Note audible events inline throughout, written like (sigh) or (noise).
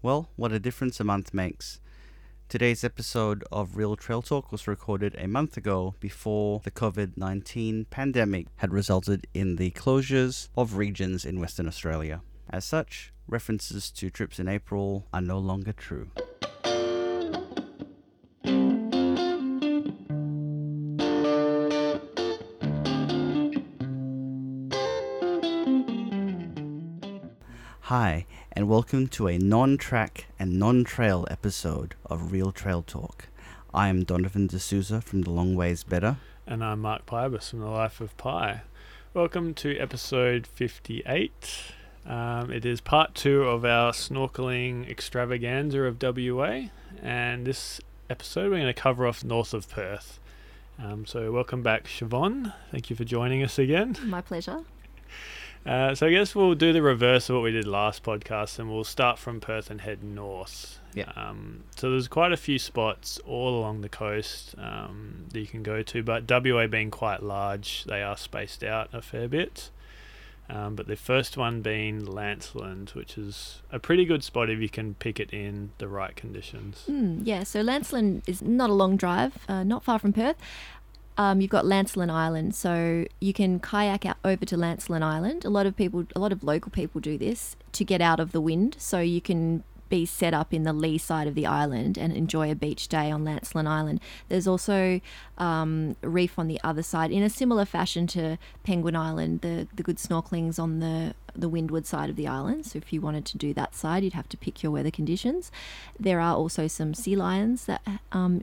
Well, what a difference a month makes. Today's episode of Real Trail Talk was recorded a month ago before the COVID 19 pandemic had resulted in the closures of regions in Western Australia. As such, references to trips in April are no longer true. Hi, and welcome to a non track and non trail episode of Real Trail Talk. I am Donovan D'Souza from The Long Ways Better. And I'm Mark Pybus from The Life of Py. Welcome to episode 58. Um, it is part two of our snorkeling extravaganza of WA, and this episode we're going to cover off north of Perth. Um, so, welcome back, Siobhan. Thank you for joining us again. My pleasure. Uh, so I guess we'll do the reverse of what we did last podcast, and we'll start from Perth and head north. Yeah. Um, so there's quite a few spots all along the coast um, that you can go to, but WA being quite large, they are spaced out a fair bit. Um, but the first one being Lancelin, which is a pretty good spot if you can pick it in the right conditions. Mm, yeah, so Lancelin is not a long drive, uh, not far from Perth. Um, you've got Lancelin Island, so you can kayak out over to Lancelin Island. A lot of people, a lot of local people do this to get out of the wind, so you can be set up in the lee side of the island and enjoy a beach day on Lancelin Island. There's also um, a reef on the other side in a similar fashion to Penguin Island. The the good snorkeling's on the the windward side of the island. So if you wanted to do that side, you'd have to pick your weather conditions. There are also some sea lions that um,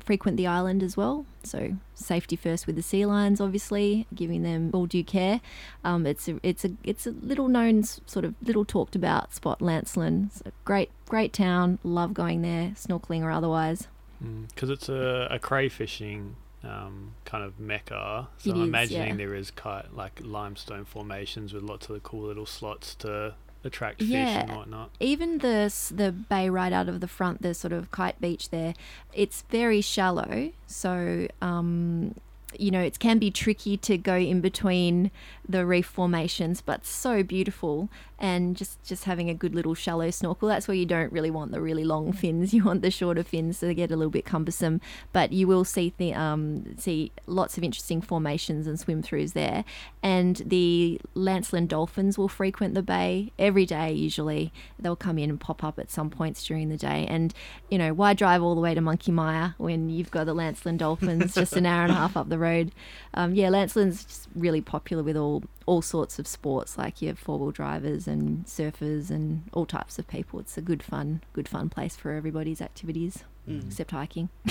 frequent the island as well. So safety first with the sea lions, obviously, giving them all due care. Um, it's a it's a it's a little known sort of little talked about spot, Lancelin. It's a great great town. Love going there, snorkeling or otherwise. Because mm, it's a, a crayfishing um, kind of mecca. So It I'm is, imagining yeah. there is ki- like limestone formations with lots of the cool little slots to attract Yeah. fish and whatnot. Even the the bay right out of the front, the sort of kite beach there, it's very shallow. So um, you know, it can be tricky to go in between the reef formations, but so beautiful. And just just having a good little shallow snorkel. That's where you don't really want the really long fins. (laughs) You want the shorter fins, so they get a little bit cumbersome. But you will see the um, see lots of interesting formations and swim throughs there. And the Lancelin dolphins will frequent the bay every day. Usually, they'll come in and pop up at some points during the day. And you know, why drive all the way to Monkey Mia when you've got the Lancelin dolphins just an hour and a half up the road? Um, yeah, Lancelin's just really popular with all all sorts of sports, like you have four wheel drivers and surfers and all types of people. It's a good fun, good fun place for everybody's activities, Mm. except hiking. (laughs)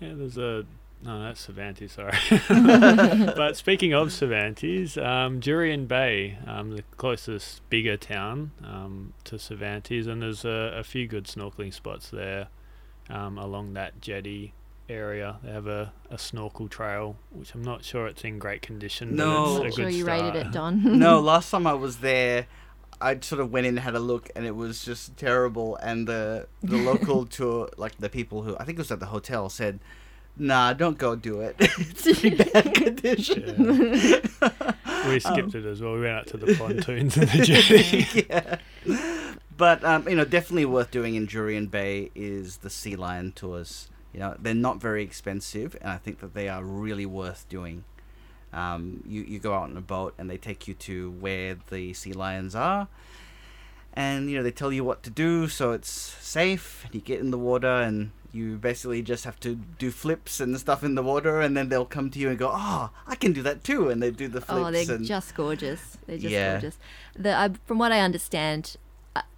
Yeah, there's a. No, that's Cervantes, sorry. (laughs) (laughs) but speaking of Cervantes, um, Jurien Bay, um, the closest bigger town um, to Cervantes, and there's a, a few good snorkeling spots there um, along that jetty area. They have a, a snorkel trail, which I'm not sure it's in great condition. No. but it's a sure good you start. rated it, (laughs) Don. no, (laughs) last time I was there, I sort of went in and had a look, and it was just terrible. And the the (laughs) local tour, like the people who I think it was at the hotel, said, "Nah, don't go do it. it's in bad condition." We skipped it as well. We went out to the pontoons and the jetty. yeah. But um, you know, definitely worth doing in Jurien Bay is the sea lion tours. You know, they're not very expensive, and I think that they are really worth doing. Um, you you go out on a boat, and they take you to where the sea lions are, and you know they tell you what to do, so it's safe. You get in the water, and you basically just have to do flips and stuff in the water, and then they'll come to you and go, "Oh, I can do that too," and they do the flips. Oh, they're and just gorgeous. They're just Yeah. gorgeous. The uh, from what I understand,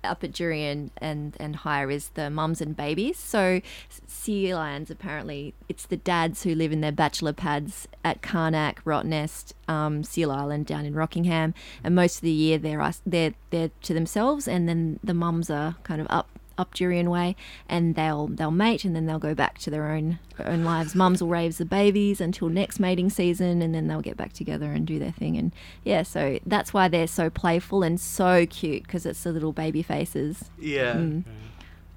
up at Jurien and and higher is the mums and babies. So sea lions apparently it's the dads who live in their bachelor pads at Carnac, Rottnest, um, Seal Island down in Rockingham, and most of the year they're they're they're to themselves, and then the mums are kind of up up Jurien way, and they'll they'll mate, and then they'll go back to their own own lives. Mums will raise the babies until next mating season, and then they'll get back together and do their thing. And yeah, so that's why they're so playful and so cute because it's the little baby faces. yeah. Mm.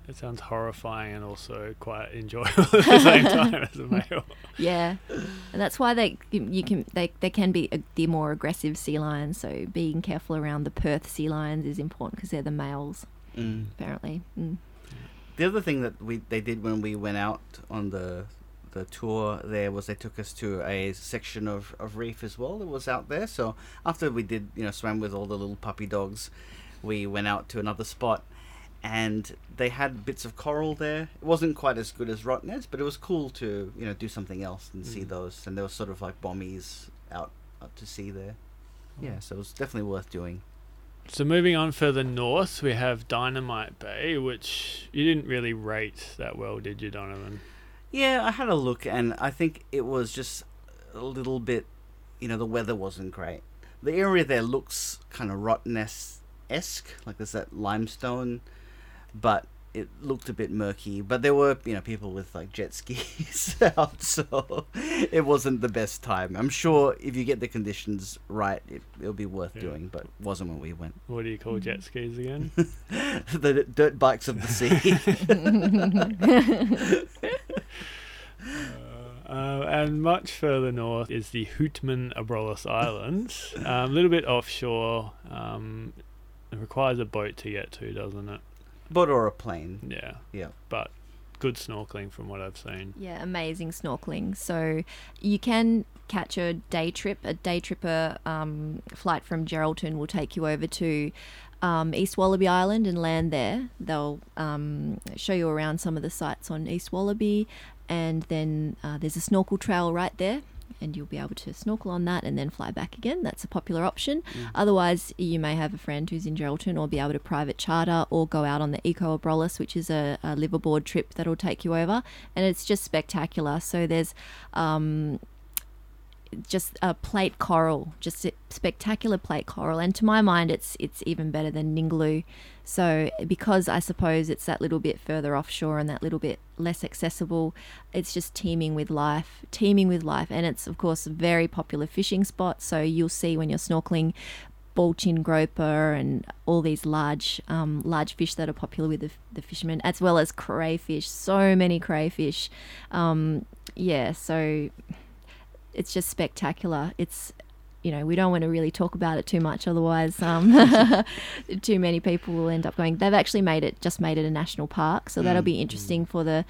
It sounds horrifying and also quite enjoyable at the same (laughs) time as a male. Yeah, and that's why they you can they, they can be a, the more aggressive sea lions. So being careful around the Perth sea lions is important because they're the males. Mm. apparently. Mm. The other thing that we they did when we went out on the the tour there was they took us to a section of, of reef as well that was out there. So after we did you know swam with all the little puppy dogs, we went out to another spot, and they had bits of coral there. It wasn't quite as good as Rottnest, but it was cool to you know do something else and see Mm. those. And there was sort of like bombies out out to sea there. Yeah, so it was definitely worth doing. So moving on further north, we have Dynamite Bay, which you didn't really rate that well, did you, Donovan? Yeah, I had a look, and I think it was just a little bit. You know, the weather wasn't great. The area there looks kind of Rottnest esque, like there's that limestone, but it looked a bit murky. But there were, you know, people with like jet skis (laughs) out, so it wasn't the best time. I'm sure if you get the conditions right, it, it'll be worth Yeah. doing, but wasn't when we went. What do you call jet skis again? (laughs) the dirt bikes of the sea. (laughs) Uh, and much further north is the Houtman Abrolhos Islands. Um, a little bit offshore. Um, it requires a boat to get to, doesn't it? Boat or a plane. Yeah. Yeah. But good snorkeling from what I've seen. Yeah, amazing snorkeling. So you can catch a day trip. A day tripper um, flight from Geraldton will take you over to um, East Wallaby Island and land there. They'll um, show you around some of the sites on East Wallaby, and then uh, there's a snorkel trail right there. And you'll be able to snorkel on that and then fly back again. That's a popular option. Otherwise, you may have a friend who's in Geraldton or be able to private charter or go out on the Eco Abrolhos, which is a, a liveaboard trip that'll take you over. And it's just spectacular. So there's um, just a plate coral, just a spectacular plate coral. And to my mind, it's it's even better than Ningaloo. So because I suppose it's that little bit further offshore and that little bit less accessible, it's just teeming with life, teeming with life. And it's of course a very popular fishing spot. So you'll see when you're snorkeling baldchin groper and all these large um, large fish that are popular with the, the fishermen, as well as crayfish. So many crayfish. Um, yeah, so it's just spectacular. It's you know we don't want to really talk about it too much, otherwise um, (laughs) too many people will end up going. They've actually made it just made it a national park, so that'll Mm, be interesting for the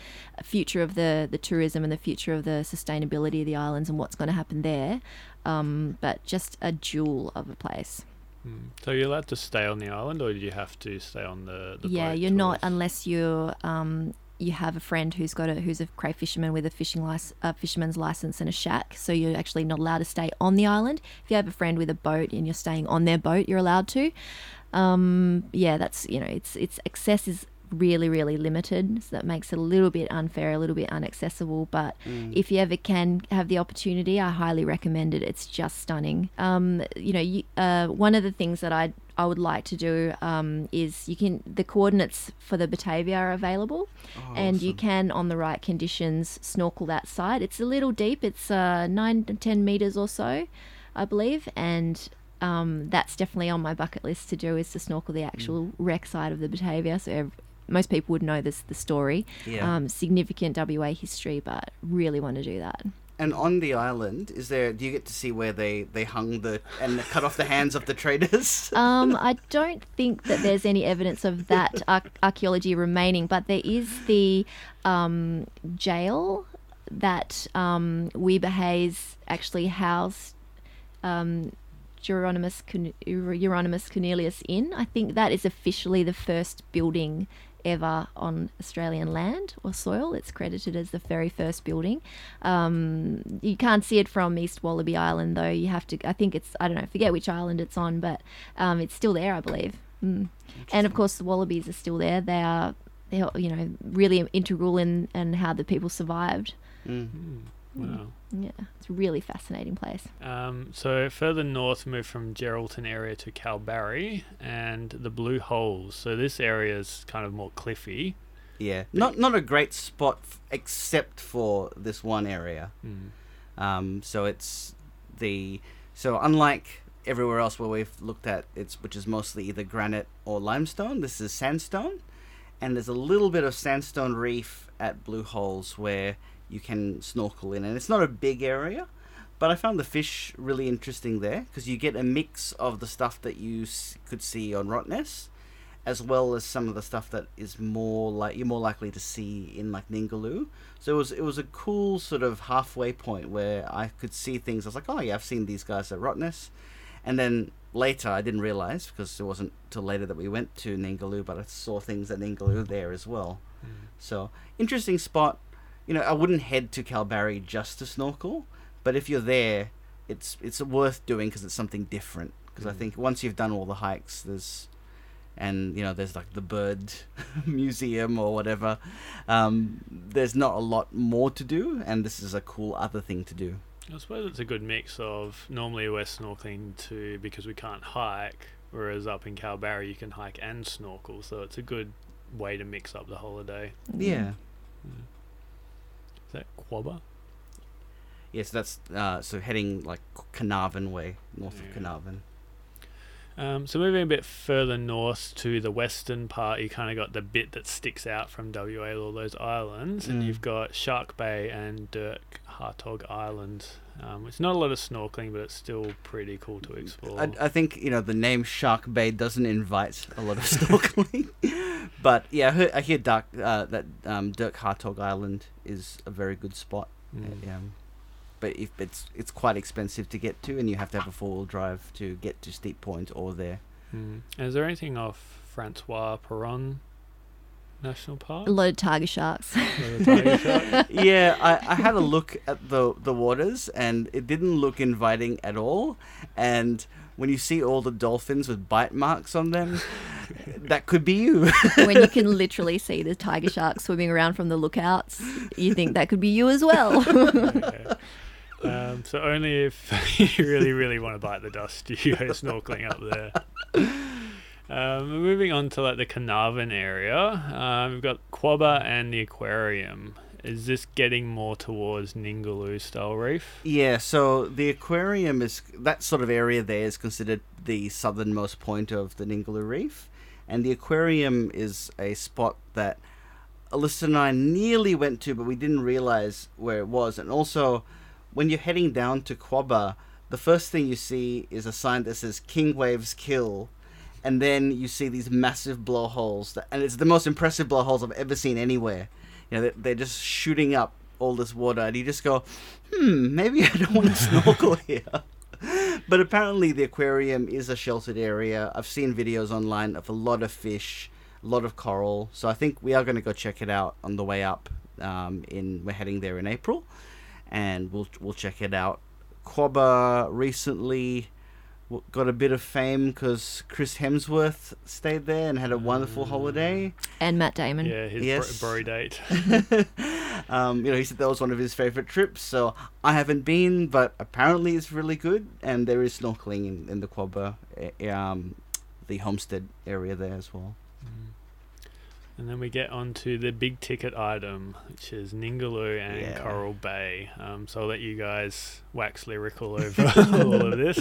future of the the tourism and the future of the sustainability of the islands and what's going to happen there. Um, but just a jewel of a place. Hmm. So you're allowed to stay on the island, or do you have to stay on the? the yeah, you're not unless you're um, you have a friend who's got a who's a cray fisherman with a fishing lic- a fisherman's license and a shack. So you're actually not allowed to stay on the island. If you have a friend with a boat and you're staying on their boat, you're allowed to. Um, yeah, that's you know, it's it's access is really really limited, so that makes it a little bit unfair, a little bit inaccessible. But if you ever can have the opportunity, I highly recommend it. It's just stunning. Um, you know, you, uh, one of the things that I I would like to do um, is you can the coordinates for the Batavia are available, Oh, and you can on the right conditions snorkel that side. It's a little deep. It's uh, nine to ten meters or so, I believe, and um, that's definitely on my bucket list to do is to snorkel the actual wreck side of the Batavia. So ev- most people would know this the story. Yeah. Um, significant WA history, but really want to do that. And on the island, is there? Do you get to see where they they hung the and cut off the hands of the traders? (laughs) Um, I don't think that there's any evidence of that ar- archaeology remaining, but there is the um, jail that um, Wiebbe Hayes actually housed um, Jeronimus Cornelius in. I think that is officially the first building ever on Australian land or soil. It's credited as the very first building. Um, you can't see it from East Wallaby Island, though. You have to. I think it's. I don't know. Forget which island it's on, but um, it's still there, I believe. Mm. And of course, the wallabies are still there. They are. They're you know really integral in and how the people survived. Mm. Wow. Yeah, it's a really fascinating place. Um, so further north, we move from Geraldton area to Kalbarri and the Blue Holes. So this area is kind of more cliffy. Yeah, not not a great spot f- except for this one area. Mm. Um, so it's the so unlike everywhere else where we've looked at it's which is mostly either granite or limestone. This is sandstone, and there's a little bit of sandstone reef at Blue Holes where you can snorkel in, and it's not a big area. But I found the fish really interesting there because you get a mix of the stuff that you s- could see on Rottnest, as well as some of the stuff that is more like you're more likely to see in like Ningaloo. So it was it was a cool sort of halfway point where I could see things. I was like, oh yeah, I've seen these guys at Rottnest, and then later I didn't realize because it wasn't till later that we went to Ningaloo, but I saw things at Ningaloo there as well. Hmm. So interesting spot. You know, I wouldn't head to Kalbarri just to snorkel, but if you're there, it's it's worth doing because it's something different. Because I Mm. think once you've done all the hikes, there's and you know there's like the bird (laughs) museum or whatever. Um, there's not a lot more to do, and this is a cool other thing to do. I suppose it's a good mix of normally we're snorkeling too because we can't hike, whereas up in Kalbarri you can hike and snorkel, so it's a good way to mix up the holiday. Yeah. Is that Quobba? Yes, that's uh, so heading like Carnarvon way, north Yeah. of Carnarvon. Um, so moving a bit further north to the western part, you kind of got the bit that sticks out from WA, all those islands, and Mm. you've got Shark Bay and Dirk Hartog Island. Um, it's not a lot of snorkeling, but it's still pretty cool to explore. I, I think you know the name Shark Bay doesn't invite a lot of (laughs) snorkeling, (laughs) but yeah, I hear, I hear Dark, uh, that um, Dirk Hartog Island is a very good spot. Mm. Um, but if it's it's quite expensive to get to, and you have to have a four wheel drive to get to Steep Point or there. Mm. Is there anything off Francois Peron National Park? A lot of tiger sharks. Tiger shark- (laughs) yeah, I, I had a look at the the waters, and it didn't look inviting at all. And when you see all the dolphins with bite marks on them, that could be you. (laughs) when you can (laughs) literally see the tiger sharks swimming around from the lookouts, you think that could be you as well. Okay. Um, so only if you really, really want to bite the dust, do you go snorkeling up there. Um, moving on to like the Carnarvon area, um, we've got Quobba and the aquarium. Is this getting more towards Ningaloo style reef? Yeah, so the aquarium is that sort of area there is considered the southernmost point of the Ningaloo Reef, and the aquarium is a spot that Alyssa and I nearly went to, but we didn't realize where it was. And also, when you're heading down to Quobba, the first thing you see is a sign that says "King Waves Kill." And then you see these massive blowholes, that, and it's the most impressive blowholes I've ever seen anywhere. You know, they're, they're just shooting up all this water, and you just go, hmm, maybe I don't want to (laughs) snorkel here. But apparently, the aquarium is a sheltered area. I've seen videos online of a lot of fish, a lot of coral. So I think we are going to go check it out on the way up. Um, in we're heading there in April, and we'll we'll check it out. Quobba recently got a bit of fame because Chris Hemsworth stayed there and had a wonderful holiday. and Matt Damon. Yeah, his Yes. bro, bro date. (laughs) (laughs) um, you know, he said that was one of his favorite trips. So I haven't been, but apparently it's really good, and there is snorkeling in, in the Quobba, eh, um, the homestead area there as well. Mm. And then we get on to the big ticket item, which is Ningaloo and Yeah. Coral Bay. Um, so I'll let you guys wax lyrical over (laughs) all of this.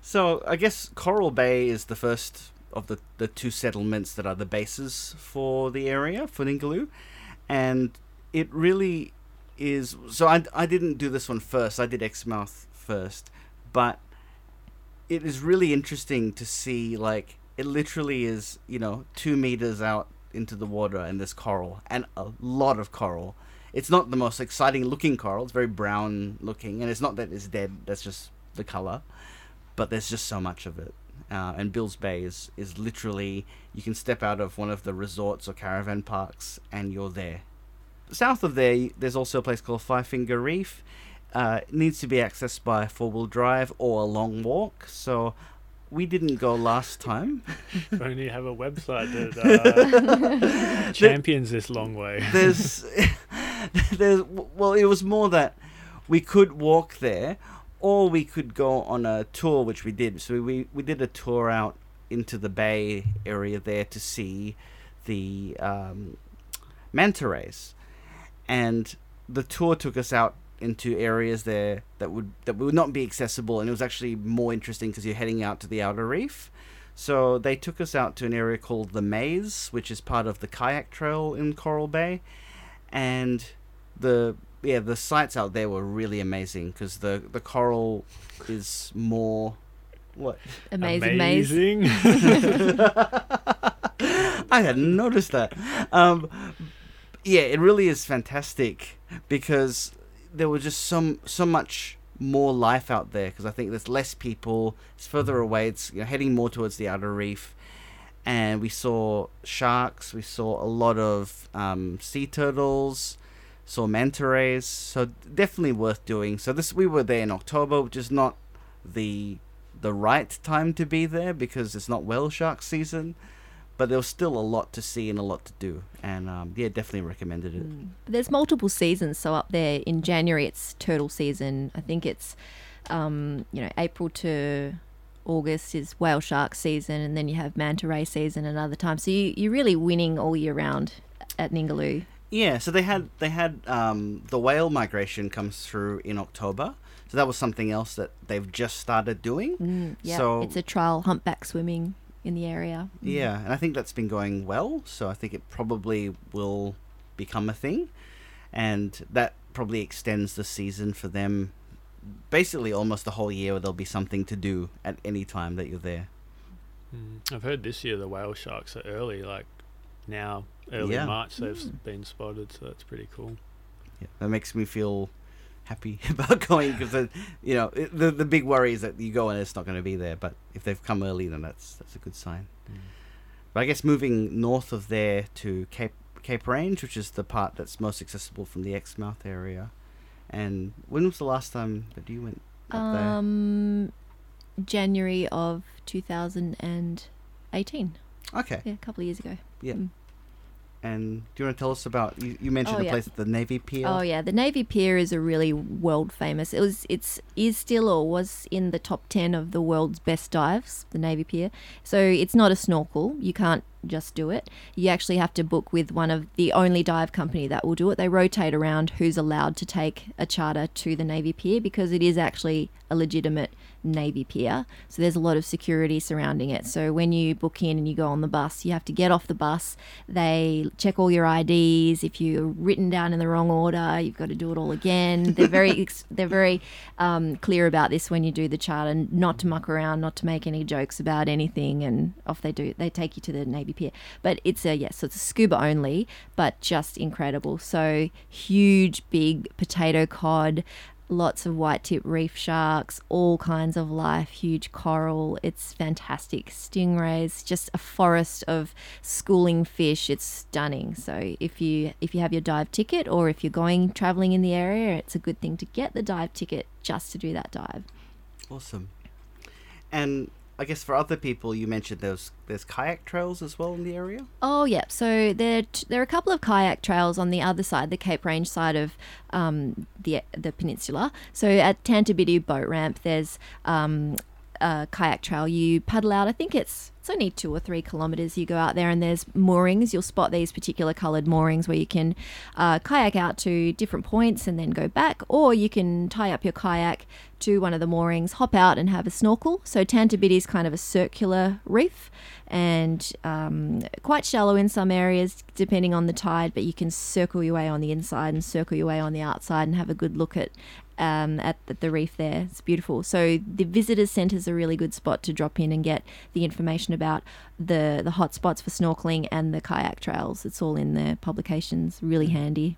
So I guess Coral Bay is the first of the, the two settlements that are the bases for the area for Ningaloo, and it really is. So I, I didn't do this one first. I did Exmouth first, but it is really interesting to see like it literally is you know two meters out into the water and there's coral and a lot of coral. It's not the most exciting looking coral. It's very brown looking, and it's not that it's dead. That's just the color but there's just so much of it. Uh, and Bills Bay is, is literally, you can step out of one of the resorts or caravan parks and you're there. South of there, there's also a place called Five Finger Reef. Uh, it needs to be accessed by four wheel drive or a long walk. So we didn't go last time. If (laughs) only you have a website that uh, (laughs) champions this long way. (laughs) there's there's well it was more that we could walk there or we could go on a tour which we did. So we we did a tour out into the bay area there to see the um, manta rays. And the tour took us out into areas there that would that would not be accessible and it was actually more interesting because you're heading out to the outer reef. So they took us out to an area called the Maze, which is part of the kayak trail in Coral Bay, and the yeah the sights out there were really amazing because the the coral is more What? Amazing. Amazing. (laughs) I hadn't noticed that. Um, yeah, it really is fantastic because there was just some so much more life out there. Because I think there's less people. It's further away. It's you know, heading more towards the outer reef, and we saw sharks. We saw a lot of um, sea turtles. Saw manta rays. So definitely worth doing. So this we were there in October, which is not the the right time to be there because it's not whale shark season but there was still a lot to see and a lot to do and um, yeah definitely recommended it Mm. There's multiple seasons. So up there in January, it's turtle season. I think it's, um, you know, April to August is whale shark season, and then you have manta ray season another time. So you, you're really winning all year round at Ningaloo. Yeah so they had they had um, the whale migration comes through in october. So that was something else that they've just started doing. Mm, yeah, So- it's a trial humpback swimming in the area. Mm. yeah and i think that's been going well. So i think it probably will become a thing. And that probably extends the season for them basically almost the whole year where there'll be something to do at any time that you're there. Mm, I've heard this year the whale sharks are early, like now, early Yeah. March, they've s been spotted, so that's pretty cool. yeah, that makes me feel happy (laughs) about going because you know it, the the big worry is that you go and it's not going to be there. But if they've come early, then that's that's a good sign. But I guess moving north of there to Cape Cape Range, which is the part that's most accessible from the Exmouth area. And when was the last time that you went up there? Um, January of 2018. Okay. Yeah, a couple of years ago. Yeah. Mm. And do you want to tell us about you, you mentioned Oh, a yeah. place at the Navy Pier? Oh yeah, the Navy Pier is a really world famous. It was, it's is still or was in the top ten of the world's best dives. The Navy Pier. So it's not a snorkel. You can't just do it. You actually have to book with one of the only dive company that will do it. They rotate around who's allowed to take a charter to the Navy Pier because it is actually a legitimate Navy Pier. So there's a lot of security surrounding it. So when you book in and you go on the bus, you have to get off the bus. They check all your IDs. If you're written down in the wrong order, you've got to do it all again. They're very (laughs) they're very um, clear about this when you do the charter, not to muck around, not to make any jokes about anything, and off they do. They take you to the Navy But it's a yes, so it's a scuba only, but just incredible. So huge, big potato cod lots of white tip reef sharks, all kinds of life, huge coral. It's fantastic. Stingrays, just a forest of schooling fish. It's stunning. So if you if you have your dive ticket or if you're going traveling in the area, it's a good thing to get the dive ticket just to do that dive. Awesome. And I guess for other people, you mentioned there's there's kayak trails as well in the area. Oh, yeah. So there, there are a couple of kayak trails on the other side, the Cape Range side of um, the the peninsula. So at Tantabiddi Boat Ramp, there's um, a kayak trail. You paddle out. I think it's it's only two or three kilometers. You go out there, and there's moorings. You'll spot these particular coloured moorings where you can uh, kayak out to different points and then go back, or you can tie up your kayak to one of the moorings, hop out, and have a snorkel. So Tantabiddi is kind of a circular reef and um, quite shallow in some areas depending on the tide, but you can circle your way on the inside and circle your way on the outside and have a good look at um, at the, the reef there. It's beautiful. So the visitors centre is a really good spot to drop in and get the information about the the hot spots for snorkeling and the kayak trails. It's all in the publications. Really handy.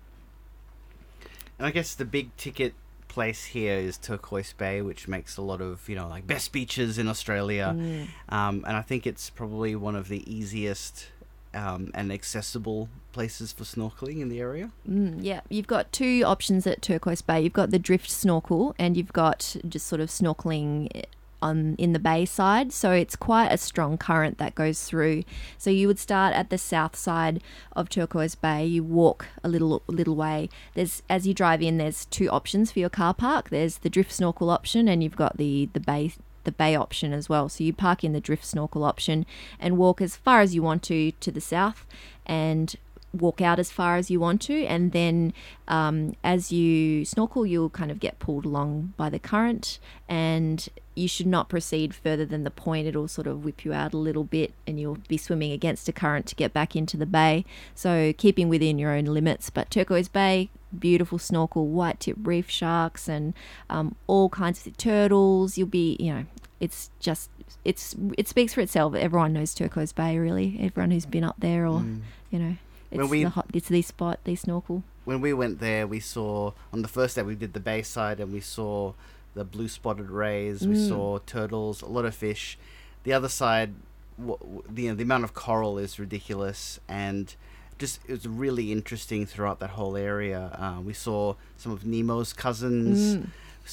And I guess the big ticket place here is Turquoise Bay, which makes a lot of you know like best beaches in Australia, Mm. um, and I think it's probably one of the easiest um, and accessible places for snorkeling in the area. Mm, yeah, you've got two options at Turquoise Bay. You've got the drift snorkel, and you've got just sort of snorkeling on in the bay side. So it's quite a strong current that goes through. So you would start at the south side of Turquoise Bay. You walk a little little way. There's as you drive in, there's two options for your car park. There's the drift snorkel option, and you've got the the bay the bay option as well. So you park in the drift snorkel option and walk as far as you want to to the south, and walk out as far as you want to, and then um, as you snorkel, you'll kind of get pulled along by the current, and you should not proceed further than the point. It'll sort of whip you out a little bit, and you'll be swimming against a current to get back into the bay. So keeping within your own limits. But Turquoise Bay, beautiful snorkel, white tip reef sharks, and um, all kinds of turtles. You'll be, you know, it's just it's it speaks for itself. Everyone knows Turquoise Bay, really. Everyone who's been up there, or Mm. you know, it's we- the hot, it's the spot, the snorkel. when we went there, we saw on the first day we did the bay side and we saw the blue spotted rays. We Mm. saw turtles, a lot of fish. The other side, w- w- the you know, the amount of coral is ridiculous and. Just it was really interesting throughout that whole area. Uh, we saw some of Nemo's cousins. Mm.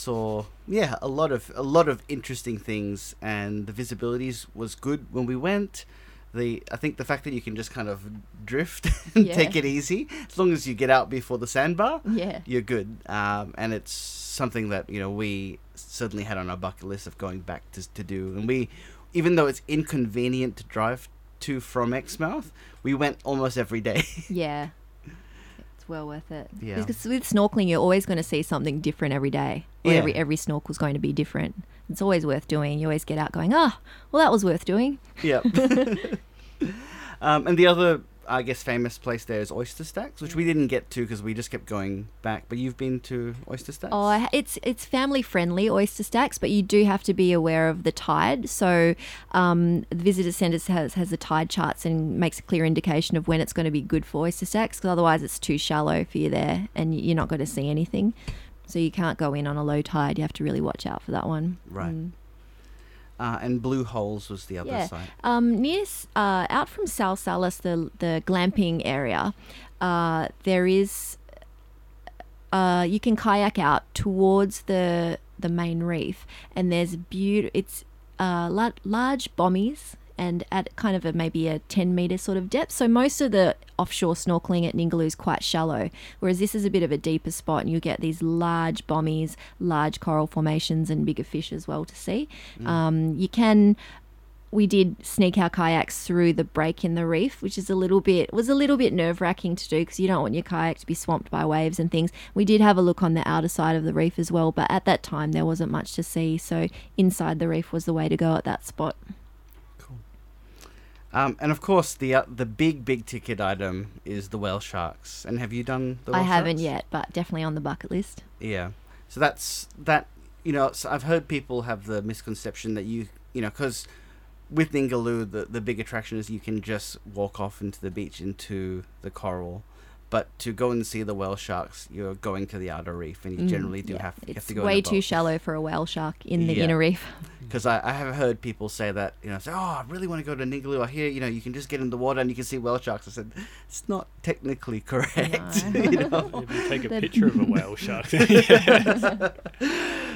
saw yeah a lot of a lot of interesting things and the visibilities was good when we went the i think the fact that you can just kind of drift (laughs) and Yeah. take it easy as long as you get out before the sandbar Yeah. you're good um, and it's something that you know we certainly had on our bucket list of going back to, to do and we even though it's inconvenient to drive to from exmouth we went almost every day (laughs) Yeah. It's well worth it. Yeah. Because with snorkeling, you're always going to see something different every day. Yeah. every every snorkel's going to be different. It's always worth doing. You always get out going, ah, well, that was worth doing. Yep. (laughs) (laughs) um, and the other, I guess, famous place there is Oyster Stacks, which we didn't get to because we just kept going back. But you've been to Oyster Stacks? Oh, it's it's family friendly oyster stacks, but you do have to be aware of the tide. So, um, the visitor centre has has the tide charts and makes a clear indication of when it's going to be good for oyster stacks. Because otherwise, it's too shallow for you there, and you're not going to see anything. So you can't go in on a low tide. You have to really watch out for that one. Right. Mm. Uh, and Blue Holes was the other Yeah. side. Um, near uh, out from Sal Salis, the the glamping area, uh, there is. Uh, you can kayak out towards the the main reef, and there's beauty. It's uh, large bommies and at kind of a maybe a 10 meter sort of depth. So most of the offshore snorkeling at Ningaloo is quite shallow, whereas this is a bit of a deeper spot, and you get these large bommies, large coral formations, and bigger fish as well to see. Um, you can we did sneak our kayaks through the break in the reef, which is a little bit was a little bit nerve wracking to do because you don't want your kayak to be swamped by waves and things. We did have a look on the outer side of the reef as well, but at that time there wasn't much to see, so inside the reef was the way to go at that spot. Um, and of course, the uh, the big big ticket item is the whale sharks. And have you done the? I haven't sharks? yet, but definitely on the bucket list. Yeah. So that's that. You know, so I've heard people have the misconception that you you know because with Ningaloo the the big attraction is you can just walk off into the beach into the coral. But to go and see the whale sharks, you're going to the outer reef, and you Mm, generally do yeah. have, you have It's to go way in a too shallow for a whale shark in the Yeah. inner reef. (laughs) Because I, I have heard people say that, you know, say, oh, I really want to go to Ningaloo. I hear, you know, you can just get in the water and you can see whale sharks. I said, it's not technically correct. No. (laughs) you know? (laughs) If you take a picture of a whale shark,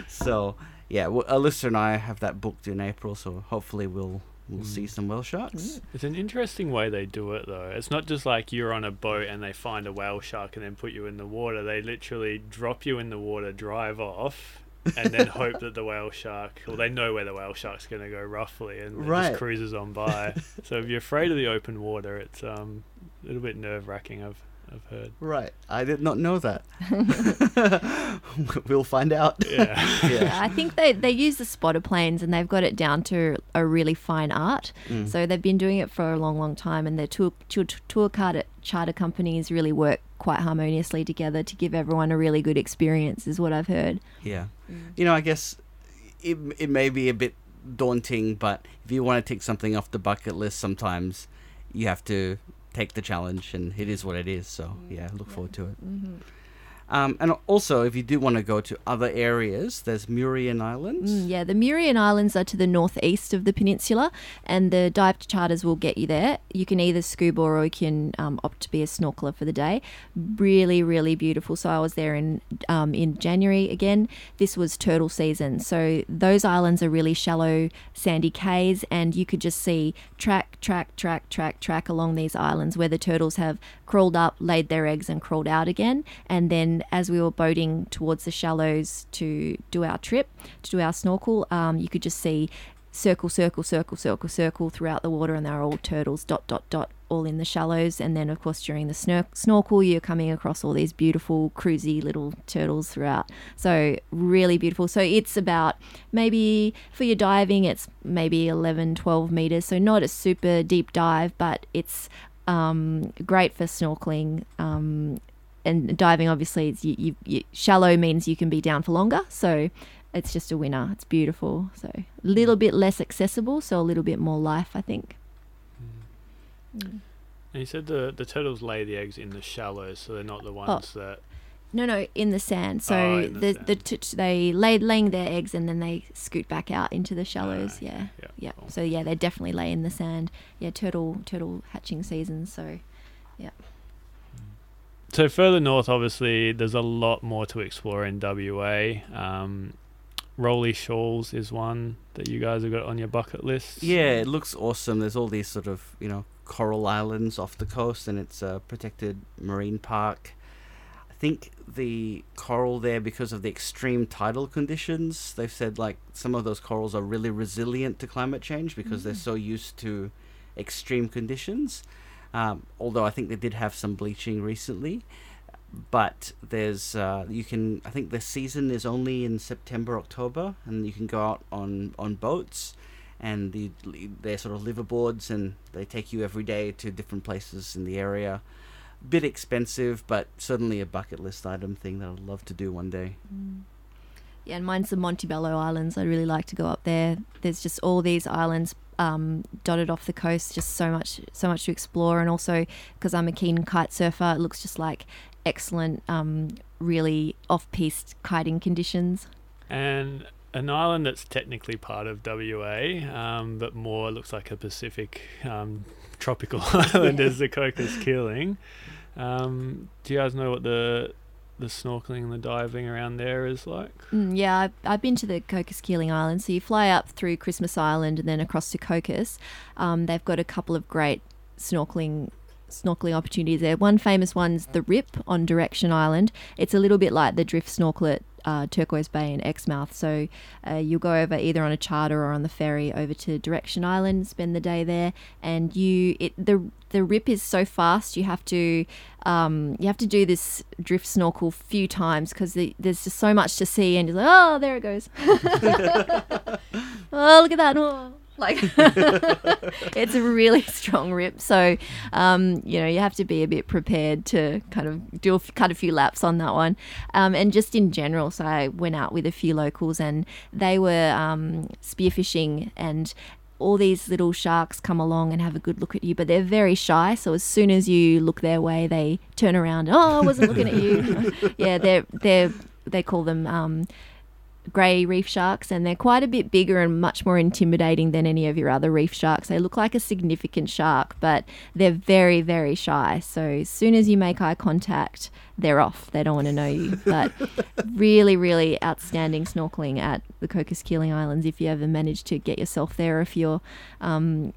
So, yeah, well, Alyssa and I have that booked in April, so hopefully we'll we'll Mm. see some whale sharks. it's an interesting way they do it though. It's not just like you're on a boat and they find a whale shark and then put you in the water. They literally drop you in the water, drive off, and then (laughs) hope that the whale shark, well, they know where the whale shark's going to go roughly, and it Right. just cruises on by. (laughs) so if you're afraid of the open water, it's um, a little bit nerve wracking. I've I've heard. Right. I did not know that. (laughs) (laughs) we'll find out. (laughs) Yeah. Yeah. I think they, they use the spotter planes and they've got it down to a really fine art. Mm. So they've been doing it for a long, long time, and their tour tour, tour charter, charter companies really work quite harmoniously together to give everyone a really good experience, is what I've heard. Yeah. You know, I guess it, it may be a bit daunting, but if you want to take something off the bucket list, sometimes you have to take the challenge, and it is what it is. So, yeah, look forward to it. Mm-hmm. Um, and also, if you do want to go to other areas, there's Muiron Islands. Mm, yeah, the Muiron Islands are to the northeast of the peninsula, and the dive charters will get you there. You can either scuba or you can um, opt to be a snorkeler for the day. Really, really beautiful. So I was there in um, in January again. This was turtle season, so those islands are really shallow, sandy cays, and you could just see track, track, track, track, track along these islands where the turtles have crawled up, laid their eggs, and crawled out again. And then as we were boating towards the shallows to do our trip, to do our snorkel, um, you could just see circle, circle, circle, circle, circle throughout the water, and they're all turtles, dot, dot, dot, all in the shallows. And then, of course, during the snor- snorkel, you're coming across all these beautiful, cruisy little turtles throughout. So, really beautiful. So, it's about maybe for your diving, it's maybe 11, 12 meters. So, not a super deep dive, but it's um, great for snorkeling. Um, and diving, obviously, it's you, you, you, shallow means you can be down for longer. So, it's just a winner. It's beautiful. So a little bit less accessible, so a little bit more life, I think. Mm. And you said the the turtles lay the eggs in the shallows, so they're not the ones that. No, no, in the sand. So Oh, the the sand. the t- they lay laying their eggs and then they scoot back out into the shallows. okay. Yeah, Yeah, yeah. cool. So yeah, they definitely lay in the sand. Yeah, turtle turtle hatching season. So So further north, obviously, there's a lot more to explore in WA. Um, Rowley Shoals is one that you guys have got on your bucket list. Yeah, it looks awesome. There's all these sort of you know coral islands off the coast, and it's a protected marine park. I think the coral there, because of the extreme tidal conditions, they've said like some of those corals are really resilient to climate change because they're Mm. so used to extreme conditions. Um, although I think they did have some bleaching recently, but there's uh, you can I think the season is only in September October, and you can go out on on boats and the, they're sort of liveaboards and they take you every day to different places in the area. Bit expensive, but certainly a bucket list item thing that I'd love to do one day. yeah, and mine's the Montebello Islands. I'd really like to go up there. There's just all these islands um, dotted off the coast. Just so much, so much to explore, and also because I'm a keen kite surfer, it looks just like excellent, um, really off-piste kiting conditions. And an island that's technically part of WA, um, but more looks like a Pacific um, tropical (laughs) island is the Cocos Keeling. Um, do you guys know what the the snorkeling and the diving around there is like? Mm, yeah, I've, I've been to the Cocos Keeling Islands. So you fly up through Christmas Island and then across to Cocos. Um, they've got a couple of great snorkeling snorkeling opportunities there. One famous one's the Rip on Direction Island. It's a little bit like the drift snorkel at uh, Turquoise Bay and Exmouth. So uh, you'll go over either on a charter or on the ferry over to Direction Island, spend the day there, and you it the the rip is so fast you have to um, you have to do this drift snorkel a few times because the, there's just so much to see and you're like oh there it goes. (laughs) (laughs) Oh look at that. Oh. like (laughs) it's a really strong rip. So um, you know you have to be a bit prepared to kind of do a, f- cut a few laps on that one. Um, and just in general so i went out with a few locals and they were um, spearfishing and all these little sharks come along and have a good look at you, but they're very shy. So as soon as you look their way, they turn around. Oh, I wasn't looking at you. (laughs) yeah, they're they're they call them um, grey reef sharks, and they're quite a bit bigger and much more intimidating than any of your other reef sharks. They look like a significant shark, but they're very very shy. So as soon as you make eye contact, they're off. They don't want to know you. (laughs) But really, really outstanding snorkeling at the Cocos Keeling Islands if you ever manage to get yourself there, if you're um,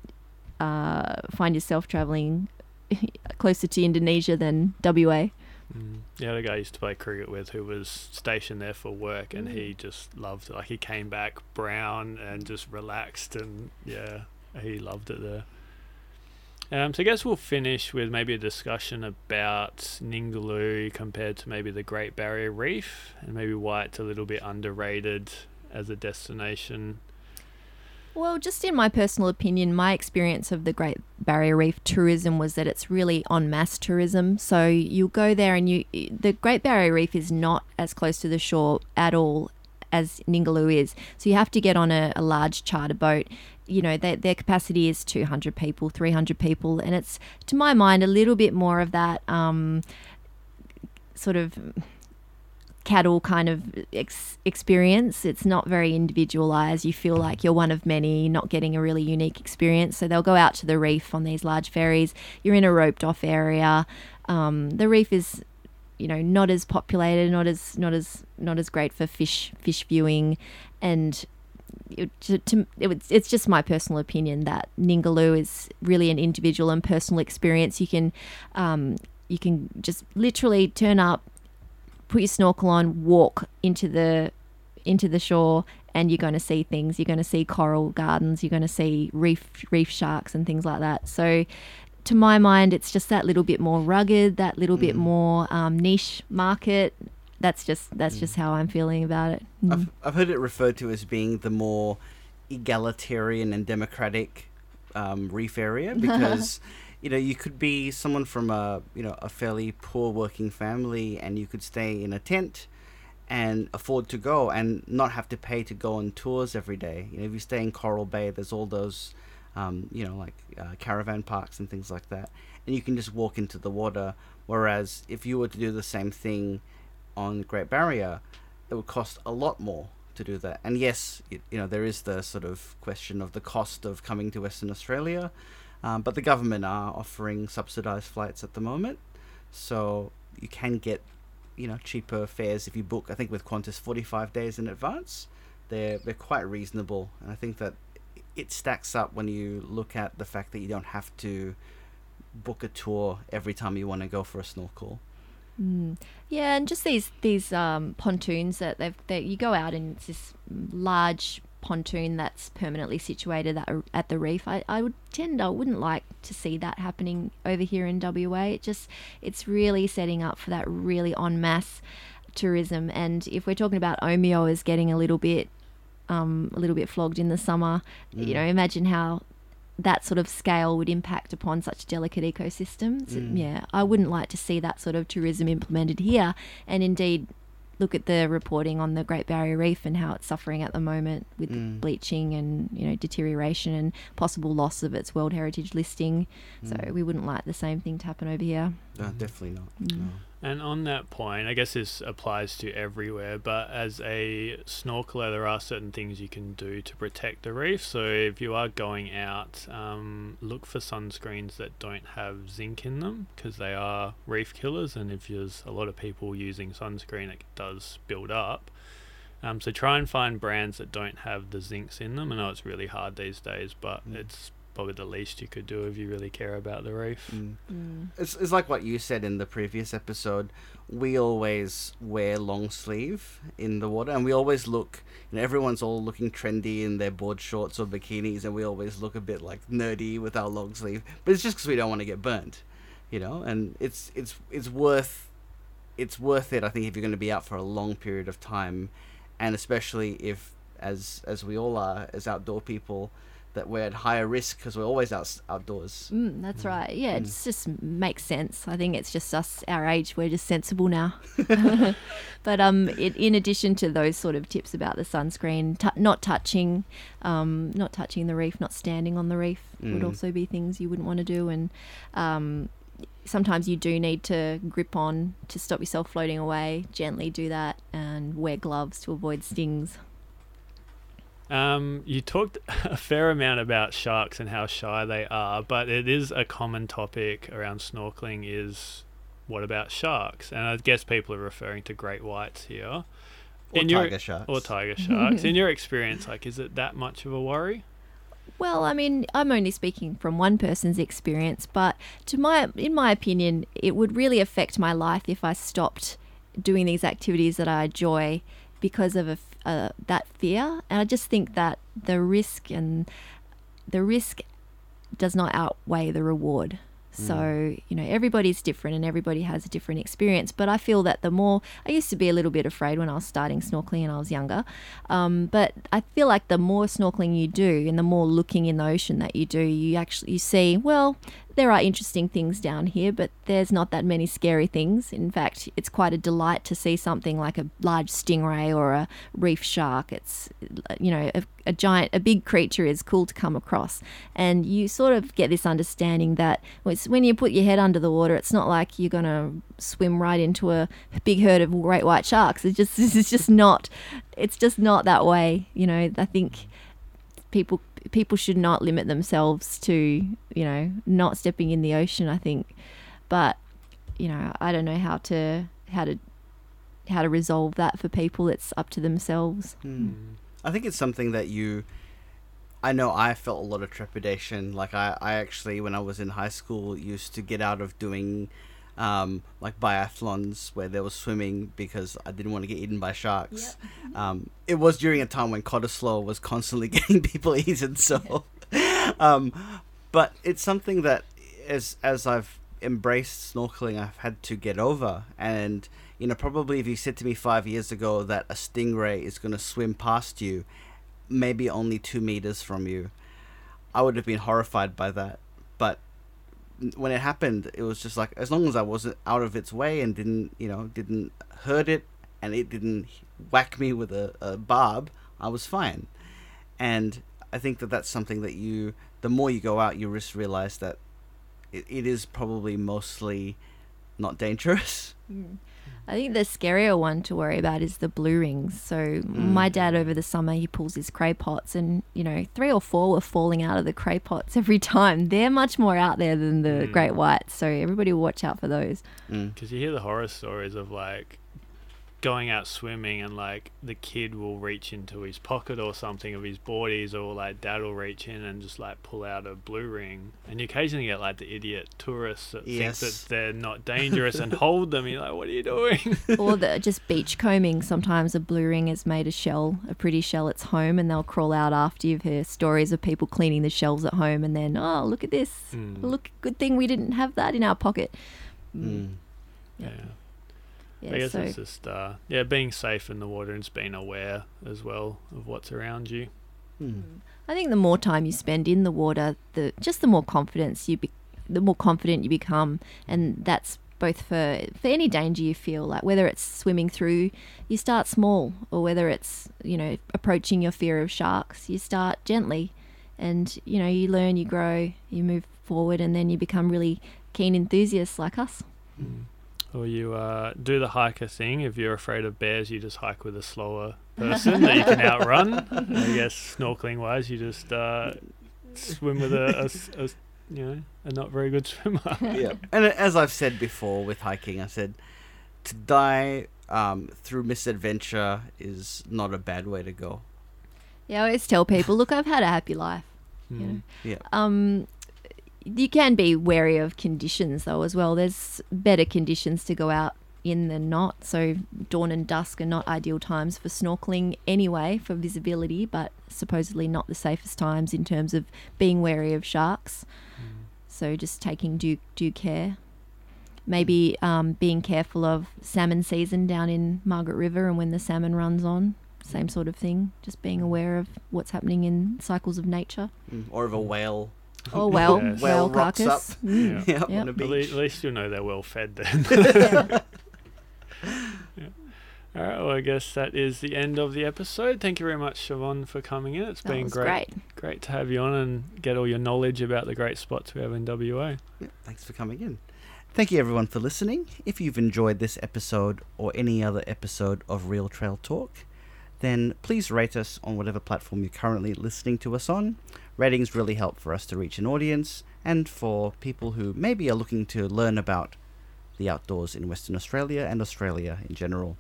uh, find yourself traveling (laughs) closer to Indonesia than WA. Mm. Yeah, the guy I used to play cricket with who was stationed there for work, and he just loved it. Like he came back brown and just relaxed, and yeah, he loved it there. Um, so I guess we'll finish with maybe a discussion about Ningaloo compared to maybe the Great Barrier Reef, and maybe why it's a little bit underrated as a destination. Well, just in my personal opinion, my experience of the Great Barrier Reef tourism was that it's really on mass tourism. So you go there and you the Great Barrier Reef is not as close to the shore at all as Ningaloo is. So you have to get on a, a large charter boat. You know, their, their capacity is 200 people, 300 people. And it's, to my mind, a little bit more of that um, sort of cattle kind of ex- experience. It's not very individualized. You feel like you're one of many, not getting a really unique experience. So they'll go out to the reef on these large ferries. You're in a roped off area. Um, the reef is, you know, not as populated, not as not as not as great for fish fish viewing, and it, to, to, it, it's just my personal opinion that Ningaloo is really an individual and personal experience. You can um, you can just literally turn up, put your snorkel on, walk into the into the shore, and you're going to see things. You're going to see coral gardens. You're going to see reef reef sharks and things like that. So, to my mind, it's just that little bit more rugged, that little bit Mm. more um, niche market. That's just that's Mm. just how I'm feeling about it. Mm. I've, I've heard it referred to as being the more egalitarian and democratic um, reef area (laughs) because you know you could be someone from a you know a fairly poor working family and you could stay in a tent and afford to go and not have to pay to go on tours every day. You know, if you stay in Coral Bay, there's all those, um, you know, like uh, caravan parks and things like that, and you can just walk into the water. Whereas if you were to do the same thing on Great Barrier, it would cost a lot more to do that. And yes, you know, there is the sort of question of the cost of coming to Western Australia, um, but the government are offering subsidized flights at the moment, so you can get you know cheaper fares if you book. I think with Qantas forty five days in advance, they're they're quite reasonable, and I think that it stacks up when you look at the fact that you don't have to book a tour every time you want to go for a snorkel. Mm. Yeah, and just these these um, pontoons that they've that you go out and it's this large pontoon that's permanently situated at, at the reef. I, I would tend I wouldn't like to see that happening over here in WA. It just it's really setting up for that really en masse tourism. And if we're talking about Omeo is getting a little bit um, a little bit flogged in the summer, mm. you know, imagine how that sort of scale would impact upon such delicate ecosystems. Mm. Yeah, I wouldn't like to see that sort of tourism implemented here. And indeed, look at the reporting on the Great Barrier Reef and how it's suffering at the moment with mm. bleaching and you know deterioration and possible loss of its World Heritage listing. Mm. So we wouldn't like the same thing to happen over here. No, definitely not. Mm. No. And on that point, I guess this applies to everywhere, but as a snorkeler, there are certain things you can do to protect the reef. So if you are going out, um, look for sunscreens that don't have zinc in them because they are reef killers. And if there's a lot of people using sunscreen, it does build up. Um, so try and find brands that don't have the zincs in them. I know it's really hard these days, but mm. it's probably the least you could do if you really care about the reef. Mm. Mm. It's, it's like what you said in the previous episode. We always wear long sleeve in the water, and we always look. You know, everyone's all looking trendy in their board shorts or bikinis, and we always look a bit like nerdy with our long sleeve. But it's just because we don't want to get burnt, you know. And it's it's it's worth it's worth it. I think if you're going to be out for a long period of time, and especially if as as we all are as outdoor people that we're at higher risk because we're always out, outdoors. Mm, that's mm. right. Yeah, mm. it just makes sense. I think it's just us, our age, we're just sensible now. (laughs) (laughs) but um, it, in addition to those sort of tips about the sunscreen, t- not touching, um, not touching the reef, not standing on the reef mm. would also be things you wouldn't want to do. And um, sometimes you do need to grip on to stop yourself floating away. Gently do that and wear gloves to avoid stings. Um, you talked (laughs) a fair amount about sharks and how shy they are, but it is a common topic around snorkeling is what about sharks? And I guess people are referring to great whites here. Or In tiger your, sharks. Or tiger sharks. In (laughs) your experience, like, is it that much of a worry? Well, I mean, I'm only speaking from one person's experience, but to my, in my opinion, it would really affect my life if I stopped doing these activities that I enjoy because of a, uh, that fear. And I just think that the risk and the risk does not outweigh the reward. So, mm. you know, everybody's different and everybody has a different experience. But I feel that the more, I used to be a little bit afraid when I was starting snorkeling and I was younger. Um, but I feel like the more snorkeling you do and the more looking in the ocean that you do, you actually you see, well, there are interesting things down here, but there's not that many scary things. In fact, it's quite a delight to see something like a large stingray or a reef shark. It's, you know, a, a giant, a big creature is cool to come across. And you sort of get this understanding that when you put your head under the water, it's not like you're going to swim right into a big herd of great white sharks. It's just, (laughs) it's just not, it's just not that way. You know, I think people people should not limit themselves to you know not stepping in the ocean i think. But you know i don't know how to how to how to resolve that for people. It's up to themselves. Mm. i think it's something that you i know i felt a lot of trepidation. Like i i actually when i was in high school used to get out of doing um, like biathlons where there was swimming because I didn't want to get eaten by sharks. Yep. (laughs) Um, it was during a time when Cottesloe was constantly (laughs) getting people eaten. So, (laughs) um, but it's something that as as I've embraced snorkeling, I've had to get over. And you know, probably if you said to me five years ago that a stingray is going to swim past you, maybe only two meters from you, I would have been horrified by that. When it happened, it was just like as long as I wasn't out of its way and didn't you know didn't hurt it and it didn't whack me with a, a barb, I was fine. And I think that that's something that you, the more you go out, you just realize that it, it is probably mostly not dangerous. Mm. I think the scarier one to worry about is the blue rings. So Mm. my dad over the summer he pulls his cray pots, and you know three or four were falling out of the cray pots (laughs) every time. They're much more out there than the Mm. great whites, so everybody will watch out for those. Mm. Because you hear the horror stories of like going out swimming and like the kid will reach into his pocket or something of his boardies or like dad will reach in and just like pull out a blue ring and you occasionally get like the idiot tourists that Yes. think that they're not dangerous and hold them you're like what are you doing (laughs) or the just beach combing. Sometimes a blue ring has made a shell, a pretty shell, its home, and they'll crawl out after you've heard stories of people cleaning the shells at home, and then oh look at this, Mm. look good thing we didn't have that in our pocket. Mm. yeah Yeah, I guess so it's just uh, yeah being safe in the water and just being aware as well of what's around you. Mm. I think the more time you spend in the water, the just the more confidence you be, the more confident you become, and that's both for for any danger you feel like whether it's swimming through you start small or whether it's you know approaching your fear of sharks you start gently. And you know you learn you grow you move forward and then you become really keen enthusiasts like us Or you uh, do the hiker thing. If you're afraid of bears, you just hike with a slower person that you can outrun. (laughs) I guess snorkeling wise, you just uh, swim with a, a s- a s- you know a not very good swimmer. (laughs) yeah. (laughs) And as I've said before with hiking, I said to die um, through misadventure is not a bad way to go. yeah i always tell people look i've had a happy life you know Mm. Yeah. um, you can be wary of conditions though as well. There's better conditions to go out in than not. So dawn and dusk are not ideal times for snorkeling anyway for visibility, but supposedly not the safest times in terms of being wary of sharks. So just taking due due care. Maybe um, being careful of salmon season down in Margaret River and when the salmon runs on. Same sort of thing. Just being aware of what's happening in cycles of nature. Mm. Or if a whale. Oh well, Yes. whale Whale rocks carcass. up. (laughs) Mm. Yeah. Yeah, Yep. on a At, beach. at least you'll know they're well fed then. (laughs) (laughs) yeah. All right. Well, I guess that is the end of the episode. Thank you very much, Siobhan, for coming in. It's That been great, great. great to have you on and get all your knowledge about the great spots we have in WA. Yeah, thanks for coming in. Thank you everyone for listening. If you've enjoyed this episode or any other episode of Real Trail Talk, then please rate us on whatever platform you're currently listening to us on. Ratings really help for us to reach an audience and for people who maybe are looking to learn about the outdoors in Western Australia and Australia in general.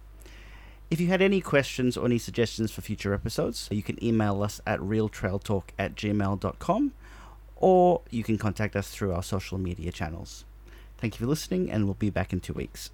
If you had any questions or any suggestions for future episodes, you can email us at realtrailtalk at gmail.com or you can contact us through our social media channels. Thank you for listening, and we'll be back in two weeks.